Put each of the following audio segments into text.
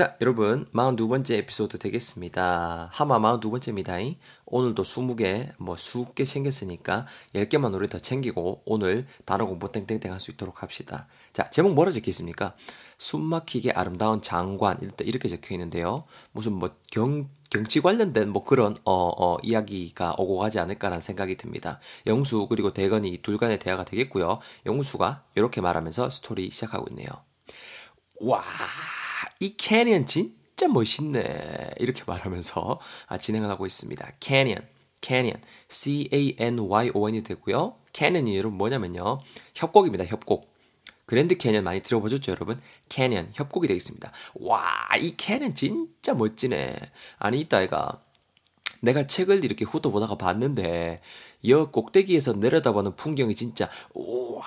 자, 여러분, 42번째 에피소드 되겠습니다. 하마 42번째입니다. 오늘도 20개, 뭐, 수개 챙겼으니까 10개만 우리 더 챙기고 오늘 단어 공부 땡땡땡 할 수 있도록 합시다. 자, 제목 뭐라 적혀 있습니까? 숨막히게 아름다운 장관, 이렇게 적혀 있는데요. 무슨 뭐, 경, 경치 관련된 뭐 그런, 어, 어, 이야기가 오고 가지 않을까라는 생각이 듭니다. 영수, 그리고 대건이 둘 간의 대화가 되겠고요. 영수가 이렇게 말하면서 스토리 시작하고 있네요. 와, 이 canyon 진짜 멋있네. 이렇게 말하면서 아, 진행을 하고 있습니다. Canyon, canyon, C-A-N-Y-O-N이 되고요. Canyon이 여러분 뭐냐면요. 협곡입니다. 협곡. 그랜드 캐니언 많이 들어보셨죠, 여러분? Canyon, 협곡이 되겠습니다. 와, 이 canyon 진짜 멋지네. 아니, 이따 이가 내가 책을 이렇게 훑어보다가 봤는데, 여 꼭대기에서 내려다보는 풍경이 진짜, 우와,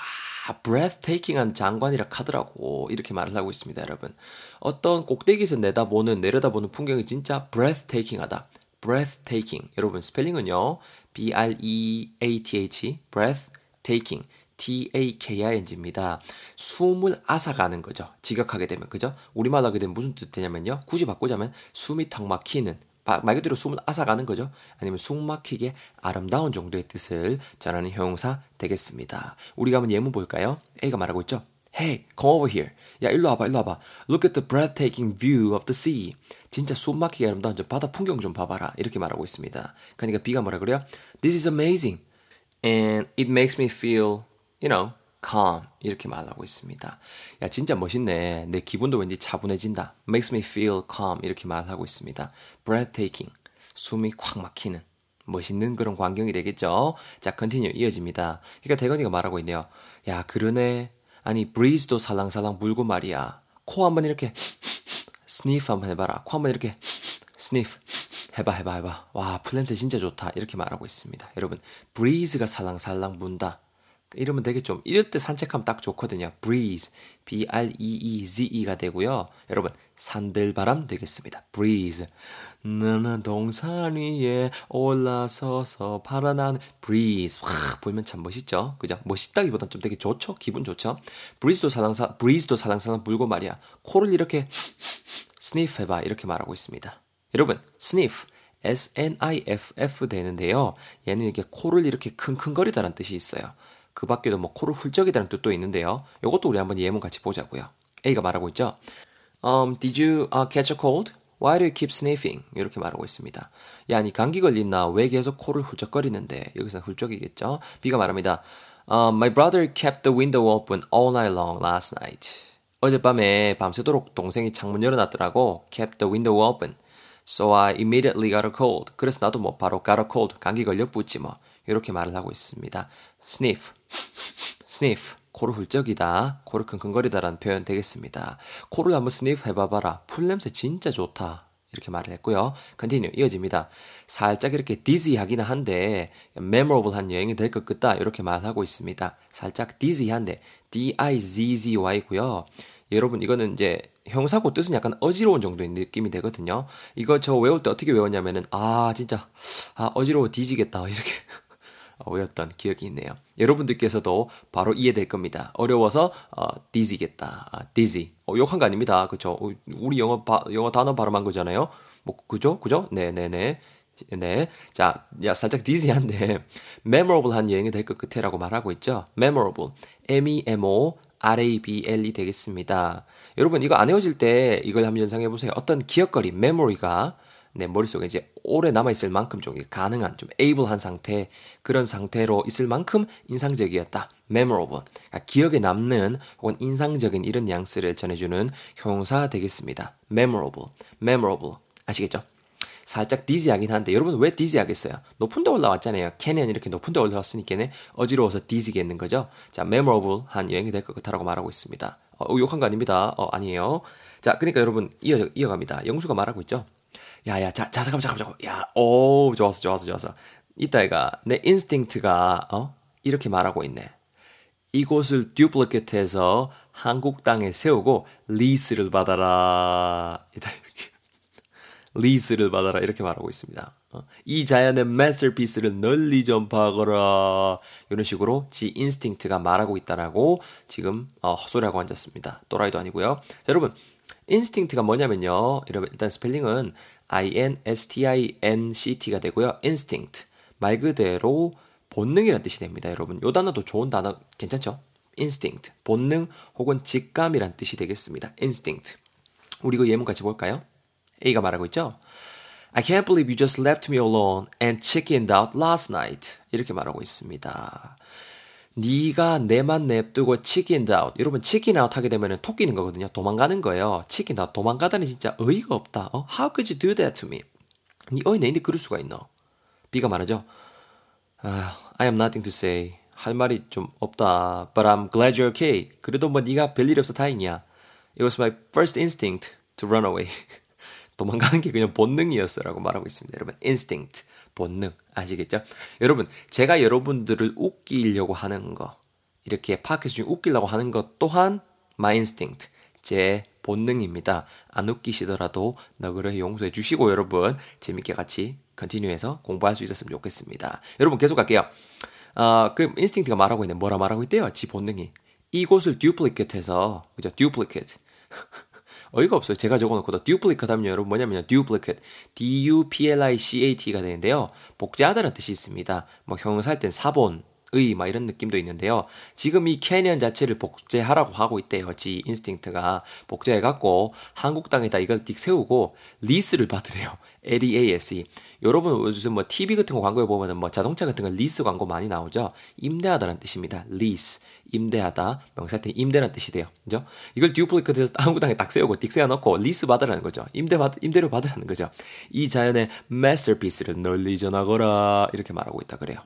breathtaking한 장관이라 하더라고. 이렇게 말을 하고 있습니다, 여러분. 어떤 꼭대기에서 내다보는, 내려다보는 풍경이 진짜 breathtaking하다. breathtaking. 여러분, 스펠링은요, b-r-e-a-t-h, breathtaking. T-A-K-I-N-G입니다. 숨을 앗아가는 거죠. 지각하게 되면, 그죠? 우리말 하게 되면 무슨 뜻 되냐면요. 굳이 바꾸자면 숨이 턱 막히는, 말 그대로 숨을 앗아가는 거죠. 아니면 숨 막히게 아름다운 정도의 뜻을 전하는 형용사 되겠습니다. 우리가 한번 예문 볼까요? A가 말하고 있죠. Hey, come over here. 야, 일로 와봐, 일로 와봐. Look at the breathtaking view of the sea. 진짜 숨 막히게 아름다운 저 바다 풍경 좀 봐봐라. 이렇게 말하고 있습니다. 그러니까 B가 뭐라 그래요? This is amazing. And it makes me feel, you know, calm 이렇게 말하고 있습니다. 야 진짜 멋있네. 내 기분도 왠지 차분해진다. makes me feel calm 이렇게 말하고 있습니다. breathtaking 숨이 콱 막히는 멋있는 그런 광경이 되겠죠. 자, continue 이어집니다. 그러니까 대건이가 말하고 있네요. 야 그러네. 아니 breeze도 살랑살랑 불고 말이야. 코 한번 이렇게 sniff 한번 해봐라. 코 한번 이렇게 sniff 해봐 해봐 해봐. 와 풀냄새 진짜 좋다. 이렇게 말하고 있습니다. 여러분 breeze가 살랑살랑 분다. 이러면 되겠죠. 이럴 때 산책하면 딱 좋거든요. breeze, b-r-e-e-z-e가 되고요. 여러분 산들바람 되겠습니다. breeze. 나는 동산 위에 올라서서 파란하늘 breeze. 와, 보면 참 멋있죠. 그죠? 멋있다기보단 좀 되게 좋죠. 기분 좋죠. breeze도 사랑사 breeze도 사랑사랑 불고 말이야. 코를 이렇게 sniff 해봐 이렇게 말하고 있습니다. 여러분 sniff S-N-I-F-F 되는데요. 얘는 이렇게 코를 이렇게 킁킁거리다라는 뜻이 있어요. 그 밖에도 뭐 코를 훌쩍이다는 뜻도 있는데요. 이것도 우리 한번 예문 같이 보자고요. A가 말하고 있죠. Um, did you uh, catch a cold? Why do you keep sniffing? 이렇게 말하고 있습니다. 야, 니 감기 걸렸나? 왜 계속 코를 훌쩍거리는데? 여기서 훌쩍이겠죠. B가 말합니다. Um, my brother kept the window open all night long last night. 어젯밤에 밤새도록 동생이 창문 열어놨더라고. kept the window open. So I immediately got a cold. 그래서 나도 뭐 바로 got a cold. 감기 걸렸붙지 뭐. 이렇게 말을 하고 있습니다. sniff, sniff, 코를 훌쩍이다, 코를 킁킁거리다라는 표현 되겠습니다. 코를 한번 sniff 해봐봐라. 풀냄새 진짜 좋다. 이렇게 말을 했고요. continue 이어집니다. 살짝 이렇게 dizzy하기는 한데 memorable한 여행이 될 것 같다 이렇게 말하고 있습니다. 살짝 dizzy한데 d-i-z-z-y고요. 여러분 이거는 이제 형사고 뜻은 약간 어지러운 정도의 느낌이 되거든요. 이거 저 외울 때 어떻게 외웠냐면은 아 진짜 아 어지러워 뒤지겠다 이렇게 외웠던 기억이 있네요. 여러분들께서도 바로 이해될 겁니다. 어려워서 어, 디지겠다. 아, 디지. 어, 욕한 거 아닙니다. 그죠? 우리 영어 바, 영어 단어 발음한 거잖아요. 뭐 그죠? 그죠? 네, 네, 네. 네. 자, 야, 살짝 디지한데, memorable한 여행이 될것 같아라고 말하고 있죠. memorable. M-E-M-O, R-A-B-L-E 되겠습니다. 여러분, 이거 안 외워질 때 이걸 한번 연상해 보세요. 어떤 기억거리, memory가 내 머릿속에 이제 오래 남아있을 만큼 좀 가능한, 좀 able한 상태, 그런 상태로 있을 만큼 인상적이었다. memorable. 그러니까 기억에 남는 혹은 인상적인 이런 뉘앙스를 전해주는 형용사 되겠습니다. memorable. memorable. 아시겠죠? 살짝 디지하긴 한데 여러분 왜 디지하겠어요? 높은 데 올라왔잖아요. 캐니언 이렇게 높은 데 올라왔으니까 어지러워서 디지겠는 거죠. 자, memorable한 여행이 될 것 같다라고 말하고 있습니다. 어, 욕한 거 아닙니다. 어, 아니에요. 자, 그러니까 여러분 이어 이어갑니다. 영수가 말하고 있죠. 야, 야, 자, 자, 잠깐만, 잠깐만, 잠깐만. 야, 오, 좋았어, 좋았어, 좋았어. 있다가 내 instinct가, 어? 이렇게 말하고 있네. 이곳을 duplicate해서 한국 땅에 세우고 리스를 받아라. 이따 이렇게. 리스를 받아라. 이렇게 말하고 있습니다. 어? 이 자연의 masterpiece를 널리 전파하거라. 이런 식으로 지 instinct가 말하고 있다라고 지금 어, 헛소리하고 앉았습니다. 또라이도 아니고요. 자, 여러분. instinct가 뭐냐면요. 일단 스펠링은 i-n-s-t-i-n-c-t가 되고요. instinct 말 그대로 본능이라는 뜻이 됩니다. 여러분 요 단어도 좋은 단어 괜찮죠? instinct 본능 혹은 직감이란 뜻이 되겠습니다. instinct 우리 그 예문 같이 볼까요? A가 말하고 있죠. I can't believe you just left me alone and chickened out last night. 이렇게 말하고 있습니다. 네가 내만 냅두고 chicken out. 여러분 chicken out 하게 되면 토끼는 거거든요. 도망가는 거예요. chicken out. 도망가다니 진짜 어이가 없다. 어? How could you do that to me? 네 어이 내한테 그럴 수가 있노? B가 말하죠. Uh, I have nothing to say. 할 말이 좀 없다. But I'm glad you're okay. 그래도 뭐 네가 별일 없어 다행이야. It was my first instinct to run away. 도망가는 게 그냥 본능이었어라고 말하고 있습니다. 여러분, instinct, 본능 아시겠죠? 여러분, 제가 여러분들을 웃기려고 하는 거, 이렇게 팟캐스트 중에 웃기려고 하는 것 또한 instinct, 제 본능입니다. 안 웃기시더라도 너그러 용서해 주시고 여러분 재밌게 같이 컨티뉴해서 공부할 수 있었으면 좋겠습니다. 여러분 계속 갈게요. 어, 그 인스팅트가 말하고 있네. 뭐라 말하고 있대요? 지 본능이. 이곳을 duplicate해서 그죠? duplicate. 어이가 없어요. 제가 적어놓고도 duplicate 하면 여러분 뭐냐면요. duplicate. D-U-P-L-I-C-A-T가 되는데요. 복제하다는 뜻이 있습니다. 뭐 형용사할 땐 사본, 의, 막 이런 느낌도 있는데요. 지금 이 캐니언 자체를 복제하라고 하고 있대요. 지 instinct가 복제해갖고 한국 땅에다 이걸 띡 세우고 리스를 받으래요. L-E-A-S-E. 여러분 요즘 뭐 TV 같은 거 광고에 보면은 뭐 자동차 같은 거 리스 광고 많이 나오죠. 임대하다라는 뜻입니다. 리스. 임대하다. 명사 때 임대라는 뜻이 돼요. 그죠? 이걸 duplicate해서 한국 땅에 딱 세우고 띡 세워 놓고 리스 받으라는 거죠. 임대 받, 임대료 받으라는 거죠. 이 자연의 마스터피스를 널리 전하거라. 이렇게 말하고 있다 그래요.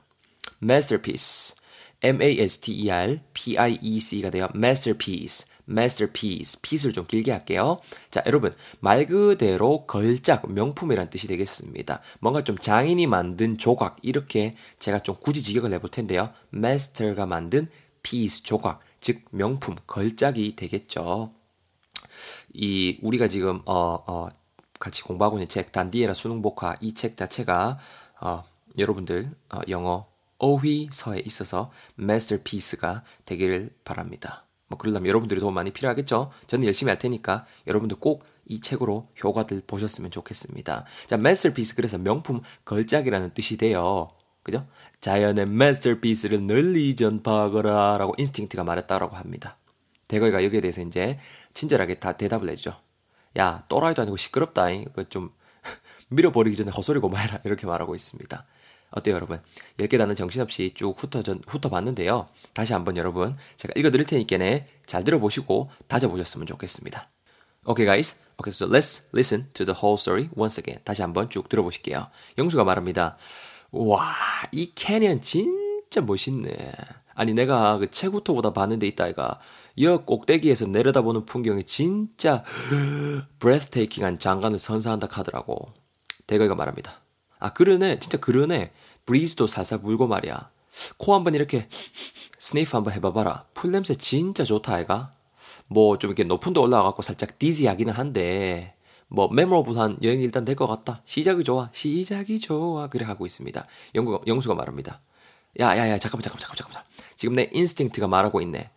Masterpiece. M-A-S-T-E-R-P-I-E-C가 돼요. masterpiece. masterpiece. piece를 좀 길게 할게요. 자, 여러분. 말 그대로 걸작, 명품이란 뜻이 되겠습니다. 뭔가 좀 장인이 만든 조각. 이렇게 제가 좀 굳이 직역을 해볼 텐데요. master가 만든 piece, 조각. 즉, 명품, 걸작이 되겠죠. 이, 우리가 지금, 어, 어, 같이 공부하고 있는 책, 단디에라 수능복화, 이 책 자체가, 어, 여러분들, 어, 영어, 어휘서에 있어서 masterpiece가 되기를 바랍니다. 뭐 그러려면 여러분들이 도움 많이 필요하겠죠? 저는 열심히 할 테니까 여러분들 꼭 이 책으로 효과들 보셨으면 좋겠습니다. 자, masterpiece 그래서 명품 걸작이라는 뜻이 돼요. 그죠? 자연의 masterpiece를 널리 전파하거라 라고 인스팅트가 말했다라고 합니다. 대거이가 여기에 대해서 이제 친절하게 다 대답을 해주죠. 야, 또라이도 아니고 시끄럽다. 이거 좀 밀어버리기 전에 헛소리고 말라 이렇게 말하고 있습니다. 어때요, 여러분? 10개 단어 정신없이 쭉 훑어, 전, 훑어봤는데요. 다시 한번 여러분, 제가 읽어드릴 테니까 잘 들어보시고 다져보셨으면 좋겠습니다. Okay, guys. Okay, so let's listen to the whole story once again. 다시 한번 쭉 들어보실게요. 영수가 말합니다. 와, 이 캐년 진짜 멋있네. 아니, 내가 그 체구토보다 봤는데 있다 아이가. 여 꼭대기에서 내려다보는 풍경이 진짜 breathtaking한 장관을 선사한다 카더라고. 대거이가 말합니다. 아, 그러네. 진짜 그러네. breeze도 살살 불고 말이야. 코 한번 이렇게 sniff 한번 해봐봐라. 풀 냄새 진짜 좋다, 아이가? 뭐 좀 이렇게 높은 데 올라가갖고 살짝 dizzy하기는 한데 뭐 memorable한 여행이 일단 될 것 같다. 시작이 좋아. 시작이 좋아. 그래 하고 있습니다. 영구, 영수가 말합니다. 야야야 잠깐만 잠깐만 잠깐만 잠깐만. 지금 내 instinct가 말하고 있네.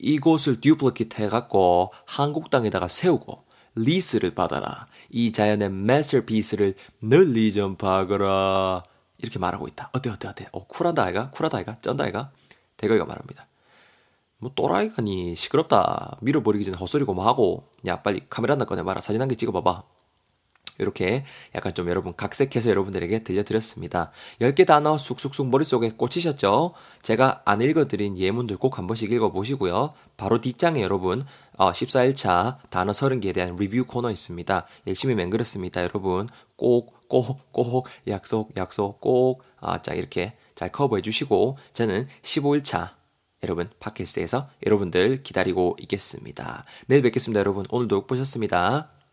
이곳을 duplicate 해갖고 한국 땅에다가 세우고 리스를 받아라. 이 자연의 masterpiece를 널리 전파하거라. 이렇게 말하고 있다. 어때 어때 어때? 어 쿨하다 아이가? 쿨하다 아이가? 쩐다 아이가? 대거이가 말합니다. 뭐 또라이가 니 시끄럽다. 밀어버리기 전에 헛소리고 뭐 하고 야 빨리 카메라 하나 꺼내봐라. 사진 한 개 찍어봐봐. 이렇게 약간 좀 여러분 각색해서 여러분들에게 들려드렸습니다. 10개 단어 쑥쑥쑥 머릿속에 꽂히셨죠? 제가 안 읽어드린 예문들 꼭 한 번씩 읽어보시고요. 바로 뒷장에 여러분 어, 14일차 단어 30개에 대한 리뷰 코너 있습니다. 열심히 맹글었습니다. 여러분 꼭, 꼭, 꼭 약속, 약속 꼭 아, 자 이렇게 잘 커버해 주시고 저는 15일차 여러분 팟캐스트에서 여러분들 기다리고 있겠습니다. 내일 뵙겠습니다. 여러분 오늘도 보셨습니다.